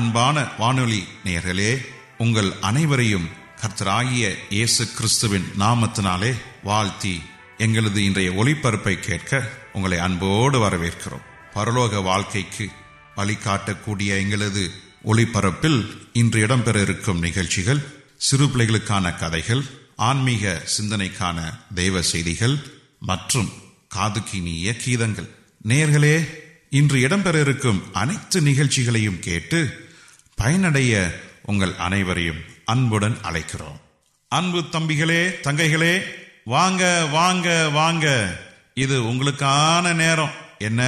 அன்பான வானொலி நேர்களே உங்கள் அனைவரையும் கர்த்தராகிய இயேசு கிறிஸ்துவின் நாமத்தினாலே வாழ்த்தி எங்களது இன்றைய ஒளிபரப்பை கேட்க உங்களை அன்போடு வரவேற்கிறோம். பரலோக வாழ்க்கைக்கு வழிகாட்டக்கூடிய எங்களது ஒளிபரப்பில் இன்று இடம்பெற இருக்கும் நிகழ்ச்சிகள் சிறு பிள்ளைகளுக்கான கதைகள் ஆன்மீக சிந்தனைக்கான தெய்வ செய்திகள் மற்றும் காதுக்கினிய கீதங்கள். நேர்களே இன்று இடம்பெற இருக்கும் அனைத்து நிகழ்ச்சிகளையும் கேட்டு பயனடைய உங்கள் அனைவரையும் அன்புடன் அழைக்கிறோம். அன்பு தம்பிகளே தங்கைகளே வாங்க வாங்க வாங்க. இது உங்களுக்கான நேரம். என்ன?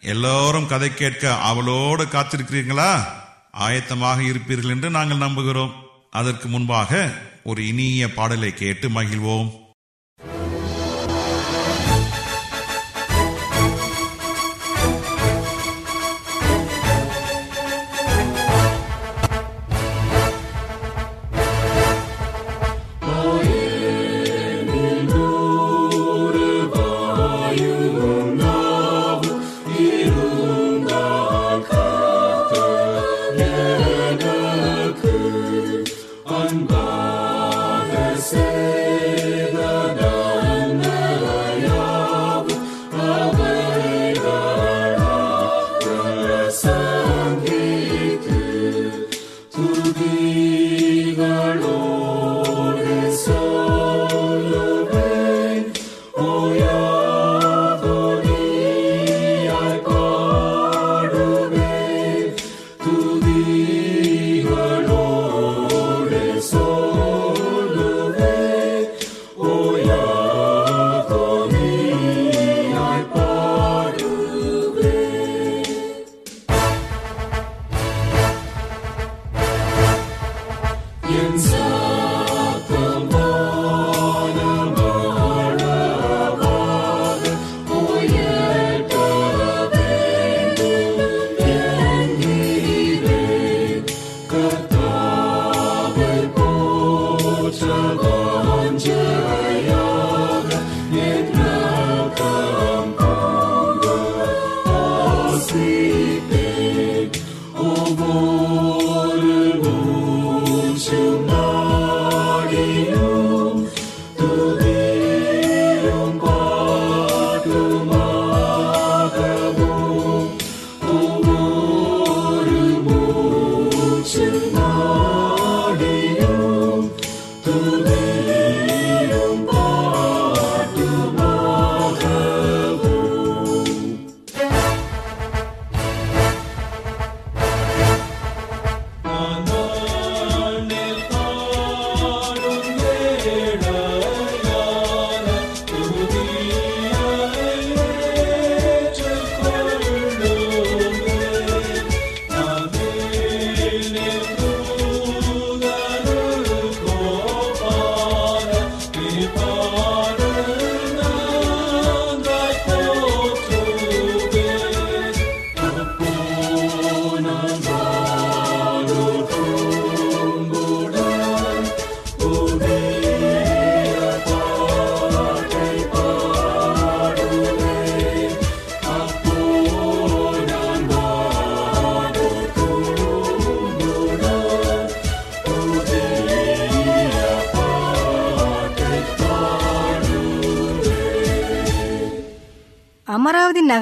எல்லோரும் கதை கேட்க அவளோடு காத்திருக்கிறீங்களா ஆயத்தமாக இருப்பீர்கள் என்று நாங்கள் நம்புகிறோம். அதற்கு முன்பாக ஒரு இனிய பாடலை கேட்டு மகிழ்வோம்.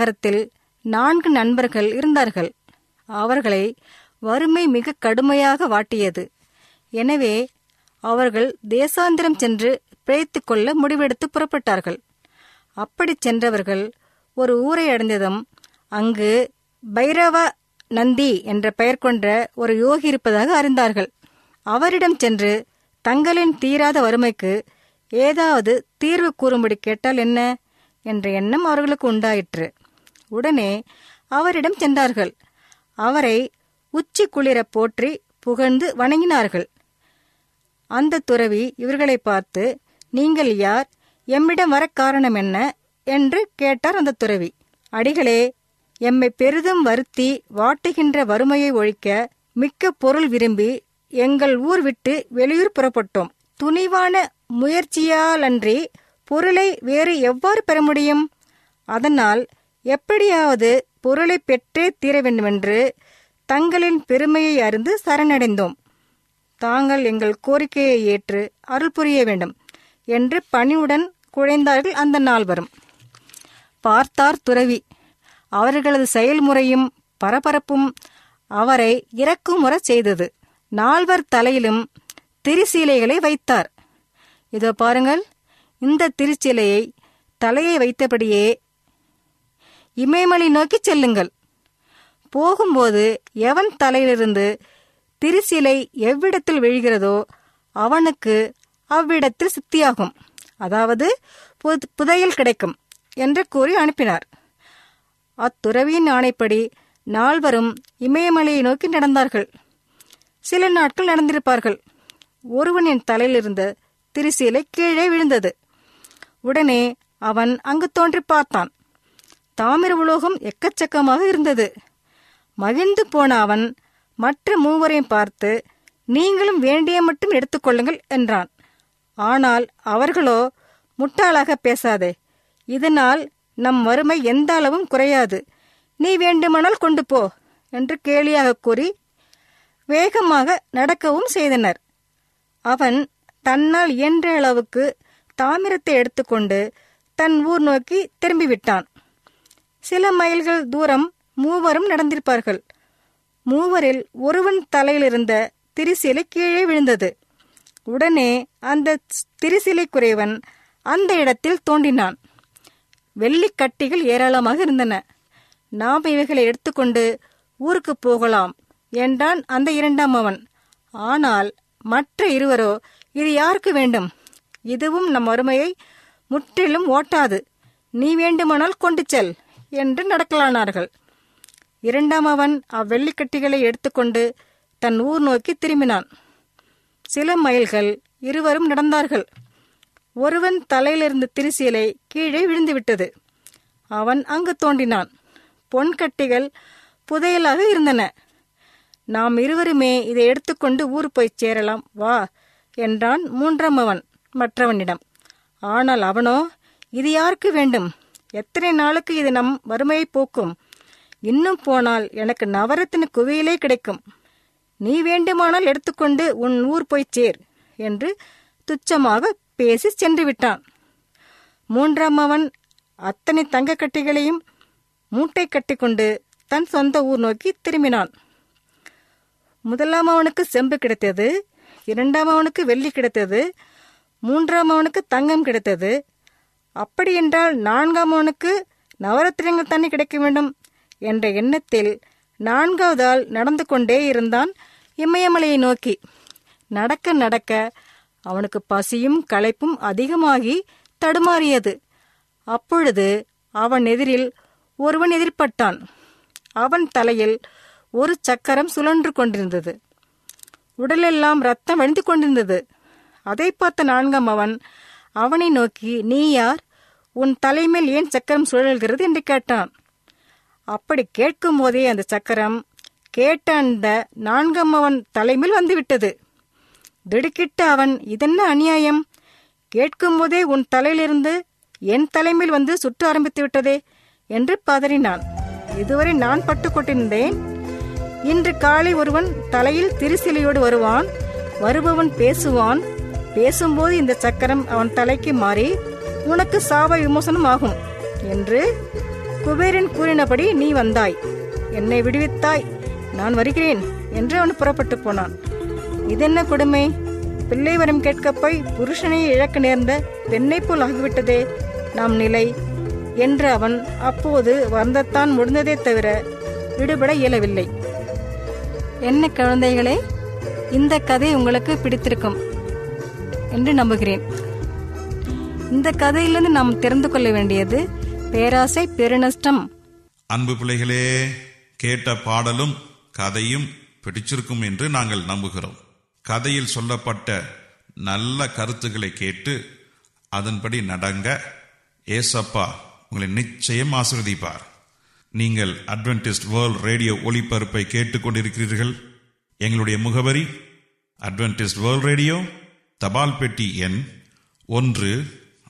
நகரத்தில் நான்கு நண்பர்கள் இருந்தார்கள். அவர்களை வறுமை மிக கடுமையாக வாட்டியது. எனவே அவர்கள் தேசாந்திரம் சென்று பிழைத்து கொள்ள முடிவெடுத்து புறப்பட்டார்கள். அப்படி சென்றவர்கள் ஒரு ஊரை அடைந்ததும் அங்கு பைரவ நந்தி என்ற பெயர் கொண்ட ஒரு யோகி இருப்பதாக அறிந்தார்கள். அவரிடம் சென்று தங்களின் தீராத வறுமைக்கு ஏதாவது தீர்வு கூறும்படி கேட்டால் என்ன? என்ற எண்ணம் அவர்களுக்கு உண்டாயிற்று. உடனே அவரிடம் சென்றார்கள். அவரை உச்சி குளிர போற்றி புகழ்ந்து வணங்கினார்கள். அந்த துறவி இவர்களை பார்த்து நீங்கள் யார்? எம்மிடம் வர காரணம் என்ன? என்று கேட்டார் அந்த துறவி. அடிகளே எம்மை பெரிதும் வருத்தி வாட்டுகின்ற வறுமையை ஒழிக்க மிக்க பொருள் விரும்பி எங்கள் ஊர் விட்டு வெளியூர் புறப்பட்டோம். துணிவான முயற்சியாலன்றி பொருளை வேறு எவ்வாறு பெற முடியும்? அதனால் எப்படியாவது பொருளை பெற்றே தீர வேண்டுமென்று தங்களின் பெருமையை அறிந்து சரணடைந்தோம். தாங்கள் எங்கள் கோரிக்கையை ஏற்று அருள் புரிய வேண்டும் என்று பணிவுடன் குழைந்தார்கள் அந்த நாள் வரும் பார்த்தார் துறவி. அவர்களது செயல்முறையும் பரபரப்பும் அவரை இறக்குமுற செய்தது. நால்வர் தலையிலும் திரிசீலைகளை வைத்தார். இதோ பாருங்கள் இந்த திருச்சிலையை தலையை வைத்தபடியே இமயமலை நோக்கி செல்லுங்கள். போகும்போது எவன் தலையிலிருந்து திருசிலை எவ்விடத்தில் விழுகிறதோ அவனுக்கு அவ்விடத்தில் சித்தியாகும். அதாவது புதையல் கிடைக்கும் என்று கூறி அனுப்பினார். அத்துறவியின் ஆணைப்படி நால்வரும் இமயமலையை நோக்கி நடந்தார்கள். சில நாட்கள் நடந்திருப்பார்கள். ஒருவனின் தலையிலிருந்த திருசீலை கீழே விழுந்தது. உடனே அவன் அங்கு தோன்றி பார்த்தான். தாமிர உலோகம் எக்கச்சக்கமாக இருந்தது. மகிழ்ந்து போன அவன் மற்ற மூவரையும் பார்த்து நீங்களும் வேண்டிய மட்டும் எடுத்துக்கொள்ளுங்கள் என்றான். ஆனால் அவர்களோ முட்டாளாக பேசாதே. இதனால் நம் வறுமை எந்த அளவும் குறையாது. நீ வேண்டுமானால் கொண்டு போ என்று கேலியாக கூறி வேகமாக நடக்கவும் செய்தனர். அவன் தன்னால் இயன்ற அளவுக்கு தாமிரத்தை எடுத்துக்கொண்டு தன் ஊர் நோக்கி திரும்பிவிட்டான். சில மைல்கள் தூரம் மூவரும் நடந்திருப்பார்கள். மூவரில் ஒருவன் தலையிலிருந்த திரிசிலை கீழே விழுந்தது. உடனே அந்த திரிசிலை குறைவன் அந்த இடத்தில் தோண்டினான். வெள்ளி கட்டிகள் ஏராளமாக இருந்தன. நாம் இவைகளை எடுத்துக்கொண்டு ஊருக்கு போகலாம் என்றான் அந்த இரண்டாம் அவன். ஆனால் மற்ற இருவரோ இது யாருக்கு வேண்டும்? இதுவும் நம் வறுமையை முற்றிலும் ஓட்டாது. நீ வேண்டுமானால் கொண்டு செல். என்று நடக்கலானார்கள். இரண்டாம் அவன் அவ்வெள்ளிக்கட்டிகளை எடுத்துக்கொண்டு தன் ஊர் நோக்கி திரும்பினான். சில மைல்கள் இருவரும் நடந்தார்கள். ஒருவன் தலையிலிருந்த திரிசீலை கீழே விழுந்துவிட்டது. அவன் அங்கு தோண்டினான் பொன்கட்டிகள் புதையலாக இருந்தன. நாம் இருவருமே இதை எடுத்துக்கொண்டு ஊர் போய் சேரலாம் வா என்றான் மூன்றாம் அவன் மற்றவனிடம். ஆனால் அவனோ இது யாருக்கு வேண்டும்? எத்தனை நாளுக்கு இது நம் வறுமையை போக்கும்? இன்னும் போனால் எனக்கு நவரத்தின குவியலே கிடைக்கும். நீ வேண்டுமானால் எடுத்துக்கொண்டு உன் ஊர் போய் சேர் என்று துச்சமாக பேசி சென்று விட்டான் மூன்றாம் அவன் அத்தனை தங்க கட்டிகளையும் மூட்டை கட்டிக்கொண்டு தன் சொந்த ஊர் நோக்கி திரும்பினான். முதலாம் அவனுக்கு செம்பு கிடைத்தது இரண்டாம் அவனுக்கு வெள்ளி கிடைத்தது மூன்றாம் அவனுக்கு தங்கம் கிடைத்தது அப்படியென்றால் நான்காம் அவனுக்கு நவரத்தினங்கள் தண்ணி கிடைக்க வேண்டும்? என்ற எண்ணத்தில் நான்காவது ஆள் நடந்து கொண்டே இருந்தான் இமயமலையை நோக்கி. நடக்க நடக்க அவனுக்கு பசியும் களைப்பும் அதிகமாகி தடுமாறியது. அப்பொழுது அவன் எதிரில் ஒருவன் எதிர்பட்டான். அவன் தலையில் ஒரு சக்கரம் சுழன்று கொண்டிருந்தது. உடலெல்லாம் ரத்தம் வழிந்து கொண்டிருந்தது. அதை பார்த்த நான்காம் அவன் அவனை நோக்கி நீ யார்? உன் தலைமேல் ஏன் சக்கரம் சுழல்கிறது என்று கேட்டான். அப்படி கேட்கும் போதே அந்த சக்கரம் கேட்ட அந்த நான்காம் அவன் தலைமேல் வந்துவிட்டது. திடுக்கிட்ட அவன் இதென்ன அநியாயம்? கேட்கும் போதே உன் தலையிலிருந்து என் தலைமையில் வந்து சுற்ற ஆரம்பித்து விட்டதே என்று பதறினான். இதுவரை நான் பட்டு கொண்டிருந்தேன். இன்று காலை ஒருவன் தலையில் திருசிலையோடு வருவான். வருபவன் பேசுவான். பேசும்போது இந்த சக்கரம் அவன் தலைக்கு மாறி உனக்கு சாப விமோசனம் ஆகும் என்று குபேரன் கூறினபடி நீ வந்தாய். என்னை விடுவித்தாய். நான் வருகிறேன் என்று அவன் புறப்பட்டு போனான். இதென்ன கொடுமை? பிள்ளை வரம் கேட்கப் போய் புருஷனை இழக்க நேர்ந்த பெண்ணை போல் ஆகிவிட்டதே நாம் நிலை என்று அவன் அப்போது வந்தத்தான் முடிந்ததே தவிர விடுபட இயலவில்லை. என்ன குழந்தைகளே இந்த கதை உங்களுக்கு பிடித்திருக்கும் என்று நம்புகிறேன். இந்த கதையிலிருந்து நாம் தெரிந்து கொள்ள வேண்டியது பேராசை பெருநஷ்டம். அன்பு பிள்ளைகளே கேட்ட பாடலும் கதையும் பிடிச்சிருக்கும் என்று நாங்கள் நம்புகிறோம். கதையில் சொல்லப்பட்ட நல்ல கருத்துக்களை கேட்டு அதன்படி நடங்க. ஏசப்பா உங்களை நிச்சயம் ஆசிர்வதிப்பார். நீங்கள் அட்வென்டிஸ்ட் வேர்ல்ட் ரேடியோ ஒளிபரப்பை கேட்டுக்கொண்டிருக்கிறீர்கள். எங்களுடைய முகவரி அட்வென்டிஸ்ட் வேர்ல்ட் ரேடியோ தபால் பெட்டி எண் ஒன்று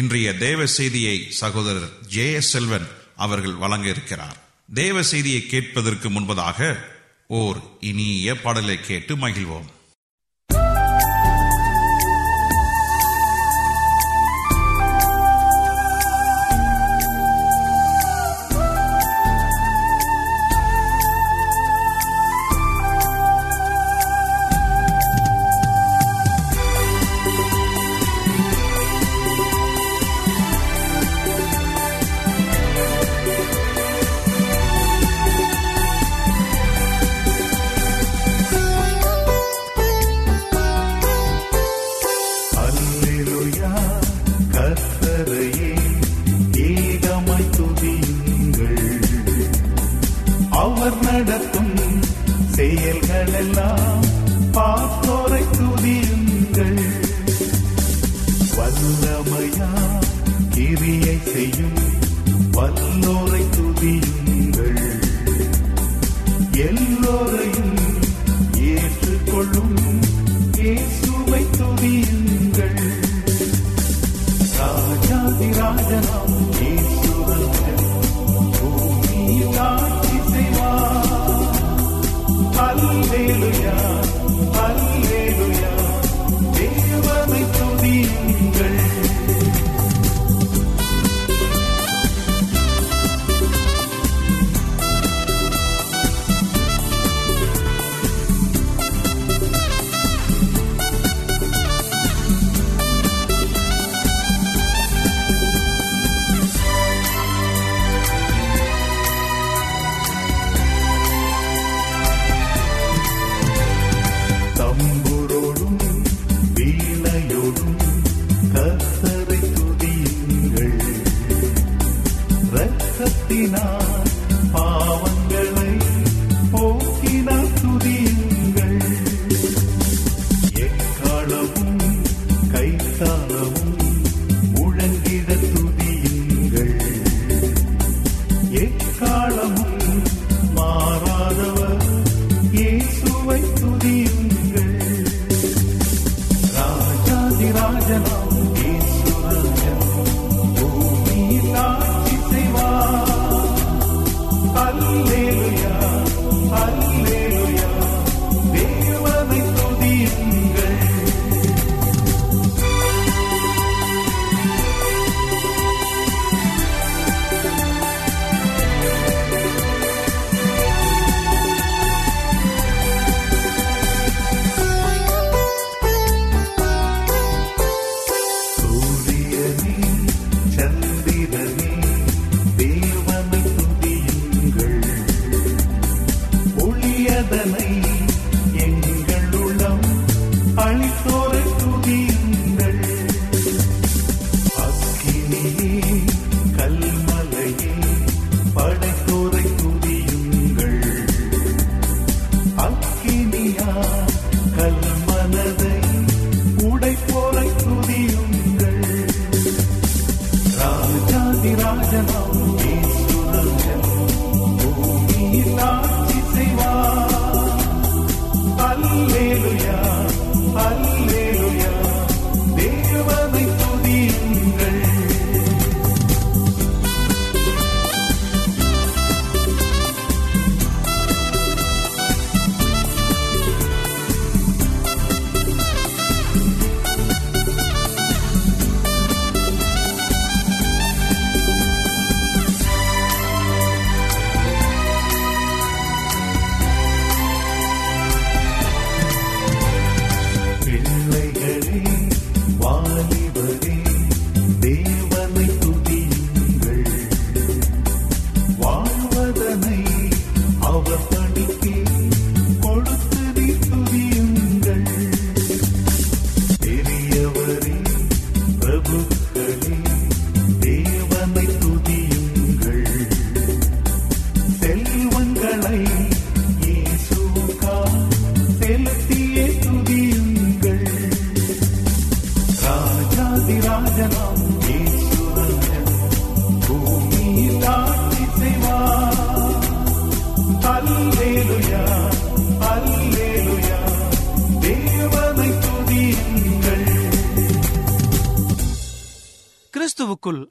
இன்றைய தேவ செய்தியை சகோதரர் ஜே எஸ் செல்வன் அவர்கள் வழங்க இருக்கிறார் தேவ செய்தியை கேட்பதற்கு முன்பதாக ஓர் இனிய பாடலை கேட்டு மகிழ்வோம். செய்யும் வல்லோரை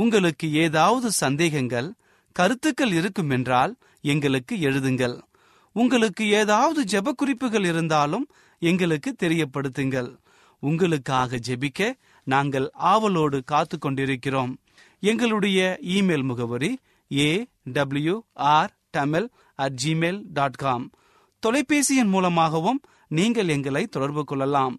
உங்களுக்கு ஏதாவது சந்தேகங்கள் கருத்துக்கள் இருக்கும் என்றால் எங்களுக்கு எழுதுங்கள். உங்களுக்கு ஏதாவது ஜெப குறிப்புகள் இருந்தாலும் எங்களுக்கு தெரியப்படுத்துங்கள். உங்களுக்காக ஜெபிக்க நாங்கள் ஆவலோடு காத்து கொண்டிருக்கிறோம் எங்களுடைய இமெயில் முகவரி A W R Tamil at Gmail dot com தொலைபேசியின் மூலமாகவும் நீங்கள் எங்களை தொடர்பு கொள்ளலாம்.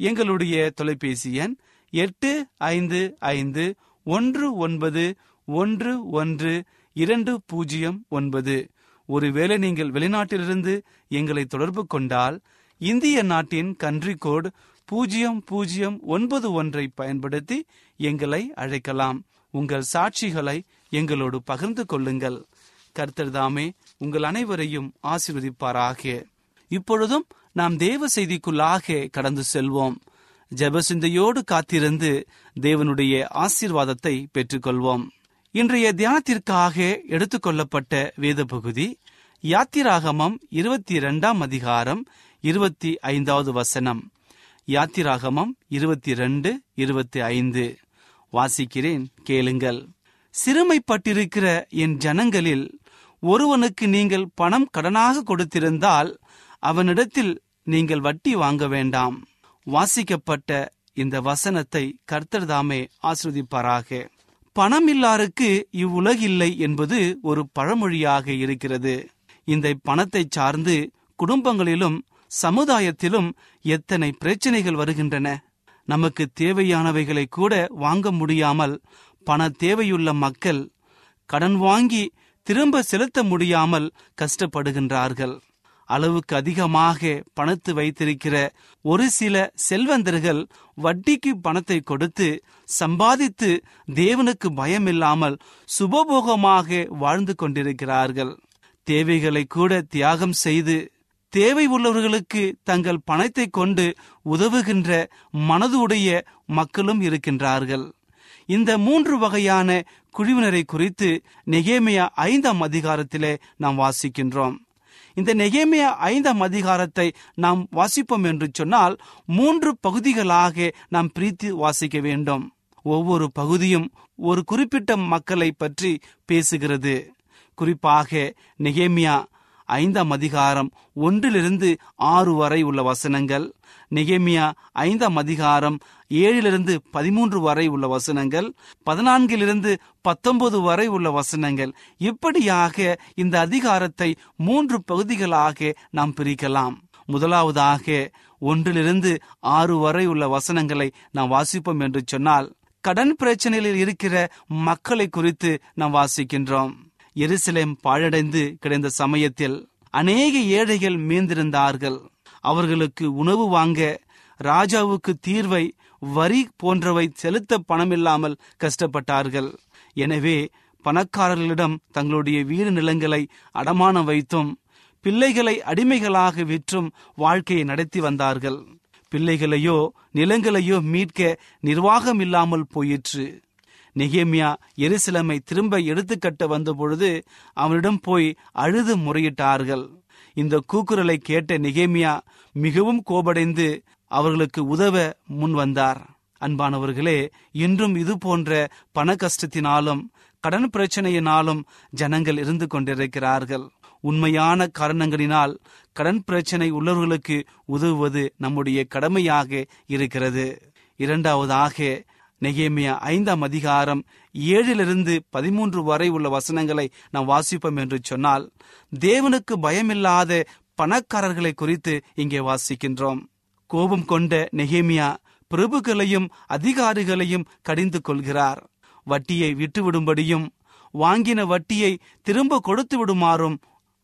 எங்களுடைய தொலைபேசி எண் எட்டு ஐந்து ஐந்து ஒன்று ஒன்பது ஒன்று ஒன்று இரண்டு பூஜ்ஜியம் ஒன்பது. ஒருவேளை நீங்கள் வெளிநாட்டிலிருந்து எங்களை தொடர்பு கொண்டால் இந்திய நாட்டின் கன்ட்ரி கோட் பூஜ்ஜியம் பூஜ்ஜியம் ஒன்பது ஒன்றை பயன்படுத்தி எங்களை அழைக்கலாம். உங்கள் சாட்சிகளை எங்களோடு பகிர்ந்து கொள்ளுங்கள். கர்த்தர்தாமே உங்கள் அனைவரையும் ஆசிர்வதிப்பாராக. இப்பொழுதும் நாம் தேவ செய்திக்குள்ளாக கடந்து செல்வோம். ஜெபசிந்தையோடு காத்திருந்து தேவனுடைய ஆசீர்வாதத்தை பெற்றுக்கொள்வோம். இன்றைய தியானத்திற்காக எடுத்துக்கொள்ளப்பட்ட வேத பகுதி யாத்திராகமம் இருபத்தி இரண்டாம் அதிகாரம் இருபத்தி ஐந்தாவது வசனம். யாத்திராகமம் இருபத்தி ரெண்டு இருபத்தி ஐந்து வாசிக்கிறேன் கேளுங்கள். சிறுமைப்பட்டிருக்கிற என் ஜனங்களில் ஒருவனுக்கு நீங்கள் பணம் கடனாக கொடுத்திருந்தால் அவனிடத்தில் நீங்கள் வட்டி வாங்க வேண்டாம். வாசிக்கப்பட்ட இந்த வசனத்தை கர்த்தர் தாமே பணமில்லாருக்கு இவ்வுலகில்லை என்பது ஒரு பழமொழியாக இருக்கிறது. இந்த பணத்தை சார்ந்து குடும்பங்களிலும் சமுதாயத்திலும் எத்தனை பிரச்சனைகள் வருகின்றன. நமக்கு தேவையானவைகளை கூட வாங்க முடியாமல் பண தேவையுள்ள மக்கள் கடன் வாங்கி திரும்ப செலுத்த முடியாமல் கஷ்டப்படுகின்றார்கள். அளவுக்கு அதிகமாக பணத்து வைத்திருக்கிற ஒரு சில செல்வந்தர்கள் வட்டிக்கு பணத்தை கொடுத்து சம்பாதித்து தேவனுக்கு பயமில்லாமல் சுபபோகமாக வாழ்ந்து கொண்டிருக்கிறார்கள். தேவைகளை கூட தியாகம் செய்து தேவை உள்ளவர்களுக்கு தங்கள் பணத்தை கொண்டு உதவுகின்ற மனது உடைய மக்களும் இருக்கின்றார்கள். இந்த மூன்று வகையான குழுவினரை குறித்து நெகேமியா ஐந்தாம் அதிகாரத்திலே நாம் வாசிக்கின்றோம். இந்த நெகேமியா ஐந்தாம் அதிகாரத்தை நாம் வாசிப்போம் என்று சொன்னால் மூன்று பகுதிகளாக நாம் பிரித்து வாசிக்க வேண்டும். ஒவ்வொரு பகுதியும் ஒரு குறிப்பிட்ட மக்களை பற்றி பேசுகிறது. குறிப்பாக நெகேமியா ஐந்தாம் அதிகாரம் ஒன்றிலிருந்து ஆறு வரை உள்ள வசனங்கள். நெகேமியா ஐந்தாம் அதிகாரம் ஏழிலிருந்து பதிமூன்று வரை உள்ள வசனங்கள். பதினான்கிலிருந்து பத்தொன்பது வரை உள்ள வசனங்கள். இப்படியாக இந்த அதிகாரத்தை மூன்று பகுதிகளாக நாம் பிரிக்கலாம். முதலாவதாக ஒன்றிலிருந்து ஆறு வரை உள்ள வசனங்களை நாம் வாசிப்போம் என்று சொன்னால் கடன் பிரச்சனையில் இருக்கிற மக்களை குறித்து நாம் வாசிக்கின்றோம். எருசலேம் பாழடைந்து கிடந்த சமயத்தில் அநேக ஏழைகள் மீந்திருந்தார்கள். அவர்களுக்கு உணவு வாங்க ராஜாவுக்கு தீர்வை வரி போன்றவை செலுத்த பணமில்லாமல் கஷ்டப்பட்டார்கள். எனவே பணக்காரர்களிடம் தங்களுடைய வீடு நிலங்களை அடமானம் வைத்தும் பிள்ளைகளை அடிமைகளாக விற்றும் வாழ்க்கையை நடத்தி வந்தார்கள். பிள்ளைகளையோ நிலங்களையோ மீட்க நிர்வாகம் இல்லாமல் போயிற்று. நெகேமியா எருசலமை திரும்ப எடுத்துக்கட்ட வந்தபொழுது அவனிடம் போய் அழுது முறையிட்டார்கள். இந்த கூக்குரலை கேட்ட நெகேமியா மிகவும் கோபடைந்து அவர்களுக்கு உதவ முன் வந்தார். அன்பானவர்களே இன்றும் இது போன்ற பண கஷ்டத்தினாலும் கடன் பிரச்சனையினாலும் ஜனங்கள் இருந்து கொண்டிருக்கிறார்கள். உண்மையான காரணங்களினால் கடன் பிரச்சனை உள்ளவர்களுக்கு உதவுவது நம்முடைய கடமையாக இருக்கிறது. இரண்டாவதாக நெகேமியா ஐந்தாம் அதிகாரம் ஏழிலிருந்து பதிமூன்று வரை உள்ள வசனங்களை நாம் வாசிப்போம் என்று சொன்னால் தேவனுக்கு பயமில்லாத பணக்காரர்களை குறித்து இங்கே வாசிக்கின்றோம். கோபம் கொண்ட நெகேமியா பிரபுக்களையும் அதிகாரிகளையும் கடிந்து கொள்கிறார். வட்டியை விட்டுவிடும்படியும் வாங்கின வட்டியை திரும்ப கொடுத்து விடுமாறும்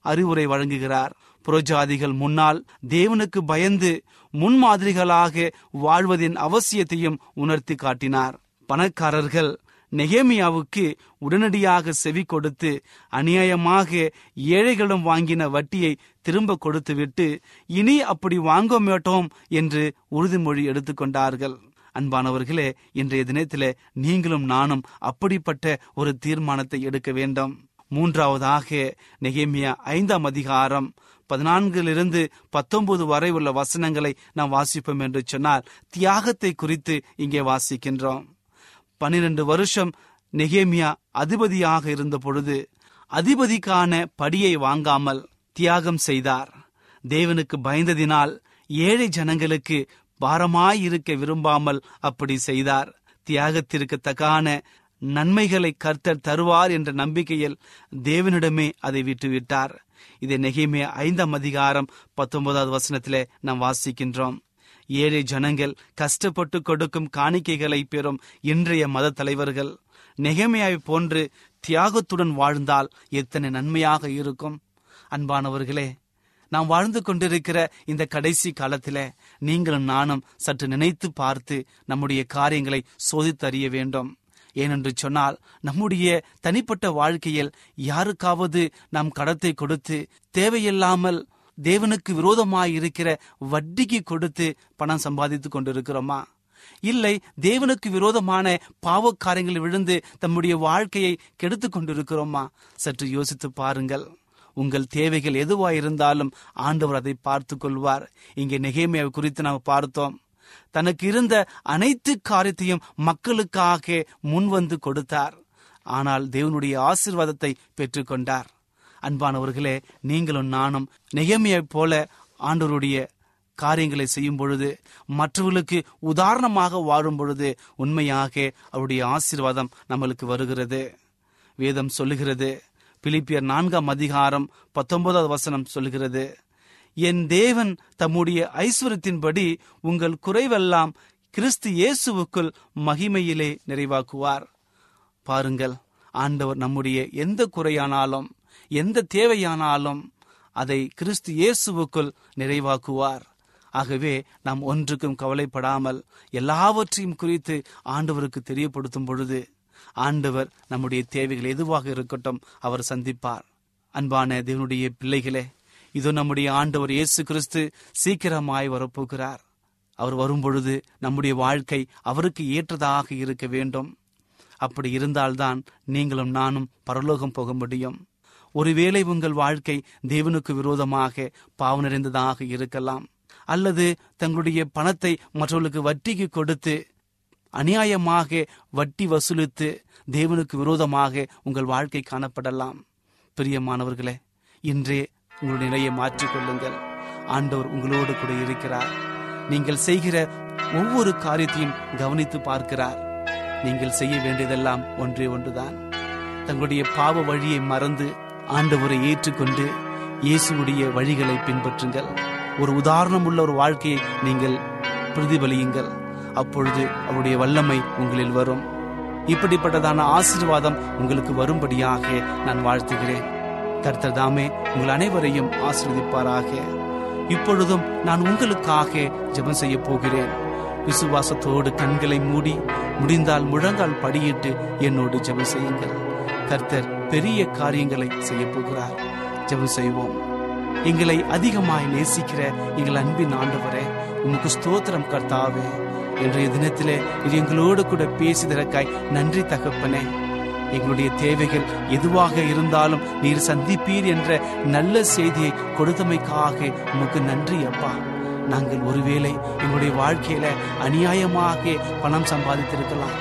அறிவுரை வழங்குகிறார். புறஜாதிகள் முன்னால் தேவனுக்கு பயந்து முன்மாதிரிகளாக வாழ்வதின் அவசியத்தையும் உணர்த்தி காட்டினார். பணக்காரர்கள் நெகேமியாவுக்கு உடனடியாக செவி கொடுத்து அநியாயமாக ஏழைகளிடம் வாங்கின வட்டியை திரும்ப கொடுத்துவிட்டு இனி அப்படி வாங்க மாட்டோம் என்று உறுதிமொழி எடுத்துக்கொண்டார்கள் அன்பானவர்களே இன்றைய தினத்திலே நீங்களும் நானும் அப்படிப்பட்ட ஒரு தீர்மானத்தை எடுக்க வேண்டும். மூன்றாவதாக நெகேமியா ஐந்தாம் அதிகாரம் பதினான்கிலிருந்து பத்தொன்பது வரை உள்ள வசனங்களை நாம் வாசிப்போம் என்று சொன்னால் தியாகத்தை குறித்து இங்கே வாசிக்கின்றோம். பன்னிரண்டு வருஷம் நெகேமியா அதிபதியாக இருந்த பொழுது அதிபதிக்கான படியை வாங்காமல் தியாகம் செய்தார். தேவனுக்கு பயந்ததினால் ஏழை ஜனங்களுக்கு பாரமாயிருக்க விரும்பாமல் அப்படி செய்தார். தியாகத்திற்கு தகான நன்மைகளை கர்த்தர் தருவார் என்ற நம்பிக்கையில் தேவனிடமே அதை விட்டுவிட்டார். இதை நெகிமே ஐந்தாம் அதிகாரம் பத்தொன்பதாவது வசனத்திலே நாம் வாசிக்கின்றோம். ஏழை ஜனங்கள் கஷ்டப்பட்டு கொடுக்கும் காணிக்கைகளை பெறும் இன்றைய மத தலைவர்கள். நெகமையாய் போன்று தியாகத்துடன் வாழ்ந்தால் எத்தனை நன்மையாக இருக்கும். அன்பானவர்களே நாம் வாழ்ந்து கொண்டிருக்கிற இந்த கடைசி காலத்தில நீங்களும் நானும் சற்று நினைத்து பார்த்து நம்முடைய காரியங்களை சோதித்தறிய வேண்டும். ஏனென்று சொன்னால் நம்முடைய தனிப்பட்ட வாழ்க்கையில் யாருக்காவது நாம் கடத்தை கொடுத்து தேவையில்லாமல் தேவனுக்கு விரோதமாய் இருக்கிற வட்டிக்கு கொடுத்து பணம் சம்பாதித்துக் கொண்டிருக்கிறோமா? இல்லை தேவனுக்கு விரோதமான பாவ காரியங்களில் விழுந்து தம்முடைய வாழ்க்கையை கெடுத்து கொண்டிருக்கிறோமா? சற்று யோசித்து பாருங்கள். உங்கள் தேவைகள் எதுவாயிருந்தாலும் ஆண்டவர் அதை பார்த்து கொள்வார். இங்கே நெகேமியாவை குறித்து நாம் பார்த்தோம். தனக்கு இருந்த அனைத்து காரியத்தையும் மக்களுக்காக முன்வந்து கொடுத்தார். ஆனால் தேவனுடைய ஆசிர்வாதத்தை பெற்றுக்கொண்டார். அன்பானவர்களே நீங்களும் நானும் நெகமையைப் போல ஆண்டோருடைய காரியங்களை செய்யும் பொழுது மற்றவர்களுக்கு உதாரணமாக வாழும் பொழுது உண்மையாக அவருடைய ஆசீர்வாதம் நம்மளுக்கு வருகிறது. வேதம் சொல்லுகிறது பிலிப்பியர் நான்காம் அதிகாரம் பத்தொன்பதாவது வசனம் சொல்லுகிறது என் தேவன் தம்முடைய ஐஸ்வரத்தின்படி உங்கள் குறைவெல்லாம் கிறிஸ்து இயேசுவுக்குள் மகிமையிலே நிறைவாக்குவார். பாருங்கள் ஆண்டவர் நம்முடைய எந்த குறையானாலும் எந்த தேவையானாலும் அதை கிறிஸ்து இயேசுவுக்குள் நிறைவாக்குவார். ஆகவே நாம் ஒன்றுக்கும் கவலைப்படாமல் எல்லாவற்றையும் குறித்து ஆண்டவருக்கு தெரியப்படுத்தும் பொழுது ஆண்டவர் நம்முடைய தேவைகள் எதுவாக இருக்கட்டும் அவர் சந்திப்பார். அன்பான தேவனுடைய பிள்ளைகளே இதோ நம்முடைய ஆண்டவர் இயேசு கிறிஸ்து சீக்கிரமாய் வரப்போகிறார். அவர் வரும்பொழுது நம்முடைய வாழ்க்கை அவருக்கு ஏற்றதாக இருக்க வேண்டும். அப்படி இருந்தால்தான் நீங்களும் நானும் பரலோகம் போக முடியும். ஒருவேளை உங்கள் வாழ்க்கை தேவனுக்கு விரோதமாக பாவம் நிறைந்ததாக இருக்கலாம். அல்லது தங்களுடைய பணத்தை மற்றவர்களுக்கு வட்டிக்கு கொடுத்து அநியாயமாக வட்டி வசூலித்து தேவனுக்கு விரோதமாக உங்கள் வாழ்க்கை காணப்படலாம். பிரியமானவர்களே இன்றே உங்களுடைய நிலையை மாற்றிக்கொள்ளுங்கள் ஆண்டவர் உங்களோடு கூட இருக்கிறார். நீங்கள் செய்கிற ஒவ்வொரு காரியத்தையும் கவனித்து பார்க்கிறார். நீங்கள் செய்ய வேண்டியதெல்லாம் ஒன்றே ஒன்றுதான். தங்களுடைய பாவ வழியை மறந்து ஆண்டவரை ஏற்றுக்கொண்டு இயேசுடைய வழிகளை பின்பற்றுங்கள். ஒரு உதாரணம் உள்ள ஒரு வாழ்க்கையை நீங்கள் பிரதிபலியுங்கள். அப்பொழுது அவருடைய வல்லமை உங்களில் வரும். இப்படிப்பட்டதான ஆசீர்வாதம் உங்களுக்கு வரும்படியாக நான் வாழ்த்துகிறேன். கர்த்தர் தாமே உங்கள் அனைவரையும் ஆசீர்வதிப்பாராக. இப்பொழுதும் நான் உங்களுக்காக ஜெபம் செய்ய போகிறேன். விசுவாசத்தோடு கண்களை மூடி முடிந்தால் முழங்கால் படியிட்டு என்னோடு ஜெபம் செய்யுங்கள். கர்த்தர் பெரிய காரியங்களை செய்ய போகிறார். ஜெபம் செய்வோம். எங்களை அதிகமாய் நேசிக்கிற எங்கள் அன்பின் ஆண்டவரே உமக்கு ஸ்தோத்திரம் கர்த்தாவே. இன்றைய தினத்திலே இது எங்களோடு கூட பேசிதற்காய் நன்றி தகப்பனே. எங்களுடைய தேவைகள் எதுவாக இருந்தாலும் நீர் சந்திப்பீர் என்ற நல்ல செய்தியை கொடுத்தமைக்காக உமக்கு நன்றி அப்பா. நாங்கள் ஒருவேளை எங்களுடைய வாழ்க்கையில அநியாயமாக பணம் சம்பாதித்திருக்கலாம்.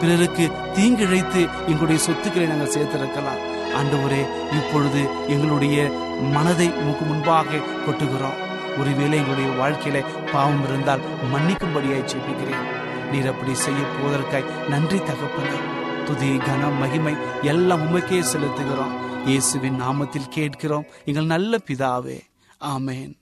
பிறருக்கு தீங்கிழைத்து எங்களுடைய சொத்துக்களை நாங்கள் சேர்த்திருக்கலாம். ஆண்டவரே இப்பொழுது எங்களுடைய மனதை உமக்கு முன்பாக கொட்டுகிறோம். ஒருவேளை எங்களுடைய வாழ்க்கையில பாவம் இருந்தால் மன்னிக்கும்படியாய் ஜெபிக்கிறேன். நீர் அப்படி செய்ய போவதற்காய் நன்றி தகப்பனே. துதி கனம் மகிமை எல்லாம் உமக்கே செலுத்துகிறோம். இயேசுவின் நாமத்தில் கேட்கிறோம். எங்கள் நல்ல பிதாவே. ஆமேன்.